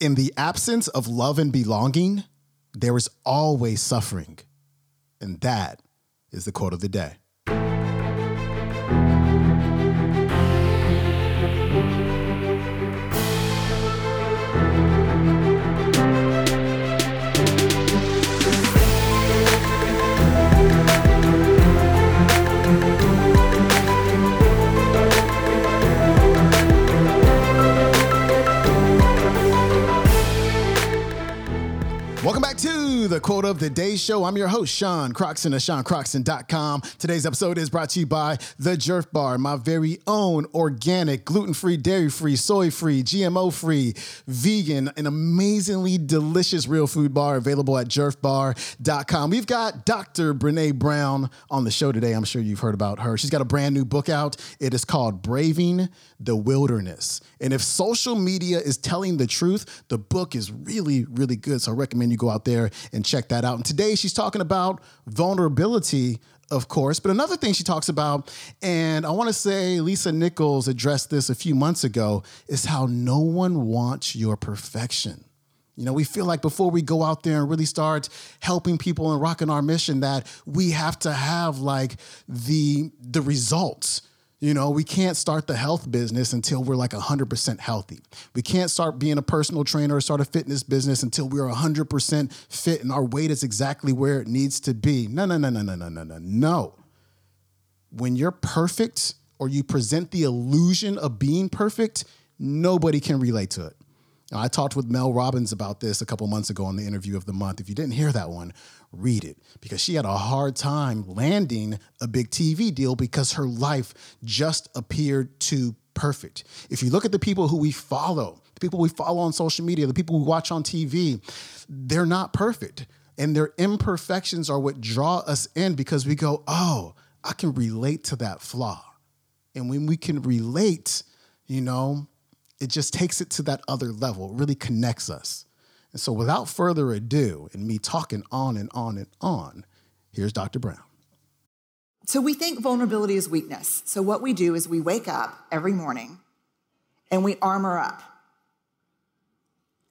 In the absence of love and belonging, there is always suffering. And that is the quote of the day. Quote of the Day Show. I'm your host, Sean Croxton of SeanCroxton.com. Today's episode is brought to you by The Jerf Bar, my very own organic, gluten free, dairy free, soy free, GMO free, vegan, and amazingly delicious real food bar available at jerfbar.com. We've got Dr. Brene Brown on the show today. I'm sure you've heard about her. She's got a brand new book out. It is called Braving the Wilderness. And if social media is telling the truth, the book is really, really good. So I recommend you go out there and check that out. And today she's talking about vulnerability of course. But another thing she talks about, and I want to say Lisa Nichols addressed this a few months ago, is how no one wants your perfection. You know, we feel like before we go out there and really start helping people and rocking our mission, that we have to have like the the results you know, we can't start the health business until we're like 100% healthy. We can't start being a personal trainer or start a fitness business until we're 100% fit and our weight is exactly where it needs to be. No, no, no, no, no, no, no, no. No. When you're perfect or you present the illusion of being perfect, nobody can relate to it. I talked with Mel Robbins about this a couple months ago on the interview of the month. If you didn't hear that one, read it because she had a hard time landing a big TV deal because her life just appeared too perfect. If you look at the people who we follow, the people we follow on social media, the people we watch on TV, they're not perfect. And their imperfections are what draw us in because we go, oh, I can relate to that flaw. And when we can relate, you know, it just takes it to that other level. It really connects us. And so, without further ado, and me talking on and on and on, here's Dr. Brown. So, we think vulnerability is weakness. So, what we do is we wake up every morning and we armor up.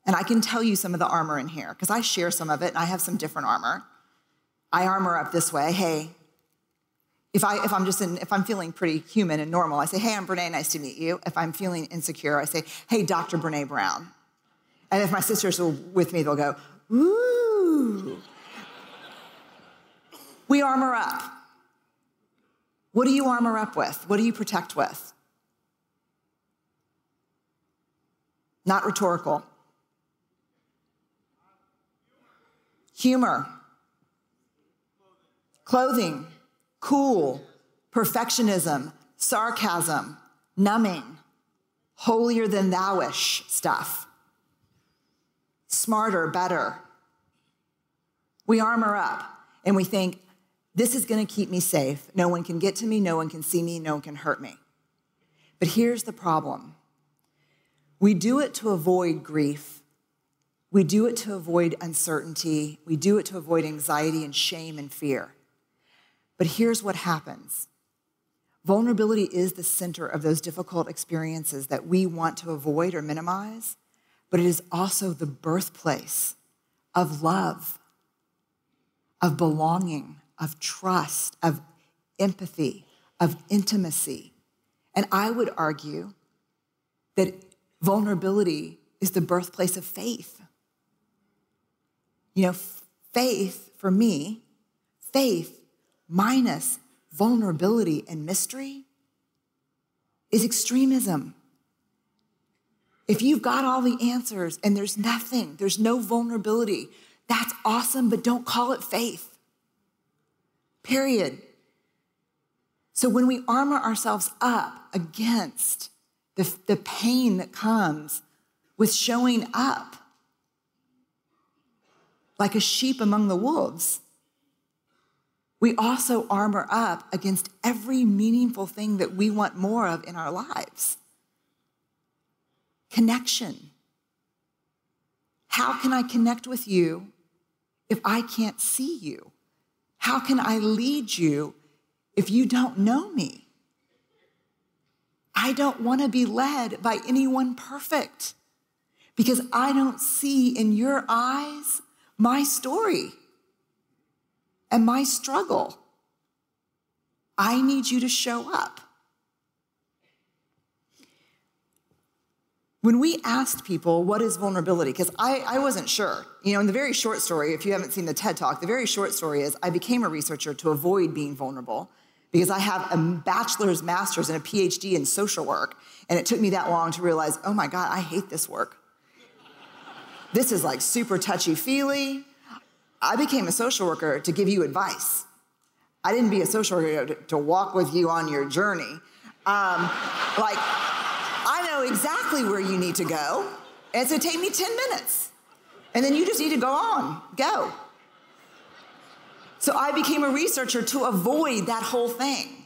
And I can tell you some of the armor in here because I share some of it and I have some different armor. I armor up this way. Hey, if, I, if I'm just in, if I'm feeling pretty human and normal, I say, hey, I'm Brene, nice to meet you. If I'm feeling insecure, I say, hey, Dr. Brene Brown. And if my sisters are with me, they'll go, ooh. we armor up. What do you armor up with? What do you protect with? Not rhetorical. Humor. Clothing. Cool. Perfectionism. Sarcasm. Numbing. Holier than thou-ish stuff smarter, better. We armor up and we think, this is going to keep me safe. No one can get to me, no one can see me, no one can hurt me. But here's the problem we do it to avoid grief, we do it to avoid uncertainty, we do it to avoid anxiety and shame and fear. But here's what happens vulnerability is the center of those difficult experiences that we want to avoid or minimize but it is also the birthplace of love, of belonging, of trust, of empathy, of intimacy. And I would argue that vulnerability is the birthplace of faith. You know, faith for me, faith minus vulnerability and mystery is extremism. If you've got all the answers and there's nothing, there's no vulnerability, that's awesome, but don't call it faith. Period. So when we armor ourselves up against the, the pain that comes with showing up like a sheep among the wolves, we also armor up against every meaningful thing that we want more of in our lives connection. How can I connect with you if I can't see you? How can I lead you if you don't know me? I don't want to be led by anyone perfect because I don't see in your eyes my story and my struggle. I need you to show up. When we asked people, what is vulnerability? Because I, I wasn't sure. You know, in the very short story, if you haven't seen the TED Talk, the very short story is I became a researcher to avoid being vulnerable because I have a bachelor's, master's, and a PhD in social work. And it took me that long to realize, oh my God, I hate this work. This is like super touchy feely. I became a social worker to give you advice. I didn't be a social worker to, walk with you on your journey. Um, like, I know exactly where you need to go. And it's gonna take me 10 minutes. And then you just need to go on, go. So I became a researcher to avoid that whole thing.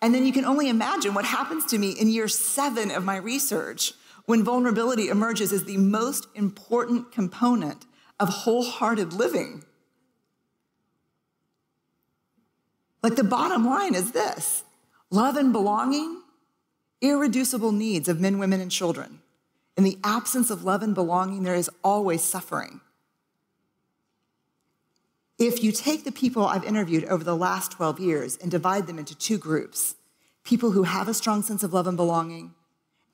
And then you can only imagine what happens to me in year seven of my research when vulnerability emerges as the most important component of wholehearted living. Like the bottom line is this love and belonging, irreducible needs of men, women, and children. In the absence of love and belonging, there is always suffering. If you take the people I've interviewed over the last 12 years and divide them into two groups people who have a strong sense of love and belonging,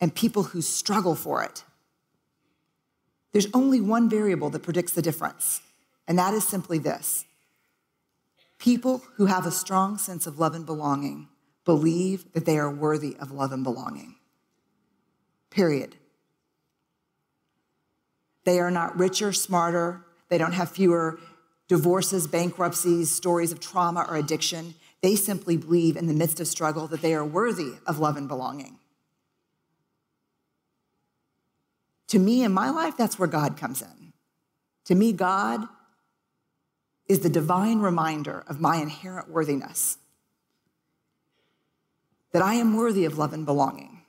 and people who struggle for it, there's only one variable that predicts the difference, and that is simply this people who have a strong sense of love and belonging believe that they are worthy of love and belonging. Period. They are not richer, smarter, they don't have fewer divorces, bankruptcies, stories of trauma or addiction. They simply believe in the midst of struggle that they are worthy of love and belonging. To me, in my life, that's where God comes in. To me, God is the divine reminder of my inherent worthiness, that I am worthy of love and belonging.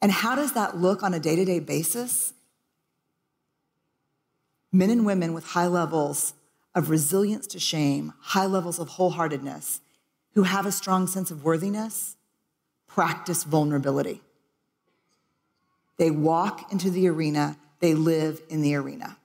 And how does that look on a day to day basis? Men and women with high levels of resilience to shame, high levels of wholeheartedness, who have a strong sense of worthiness, practice vulnerability. They walk into the arena, they live in the arena.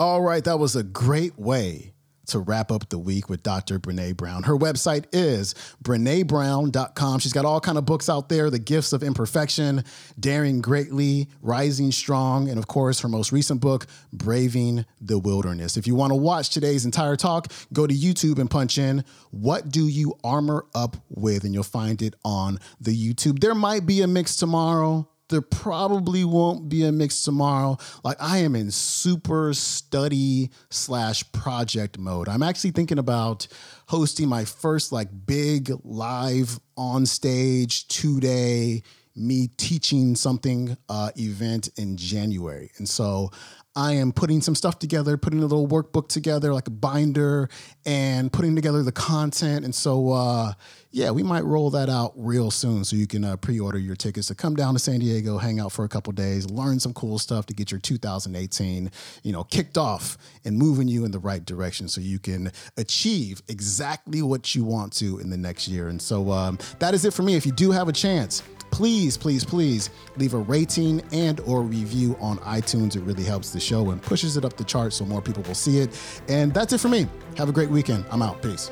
All right, that was a great way to wrap up the week with Dr. Brene Brown. Her website is brenebrown.com. She's got all kind of books out there, The Gifts of Imperfection, Daring Greatly, Rising Strong, and of course, her most recent book, Braving the Wilderness. If you want to watch today's entire talk, go to YouTube and punch in, What Do You Armor Up With? And you'll find it on the YouTube. There might be a mix tomorrow there probably won't be a mix tomorrow. Like I am in super study slash project mode. I'm actually thinking about hosting my first like big live on stage two day me teaching something uh, event in January. And so I am putting some stuff together, putting a little workbook together, like a binder, and putting together the content. And so, uh, yeah, we might roll that out real soon so you can uh, pre order your tickets to come down to San Diego, hang out for a couple days, learn some cool stuff to get your 2018, you know, kicked off and moving you in the right direction so you can achieve exactly what you want to in the next year. And so, um, that is it for me. If you do have a chance, please, please, please leave a rating and or review on iTunes. It really helps the show and pushes it up the chart so more people will see it. And that's it for me. Have a great weekend. I'm out. Peace.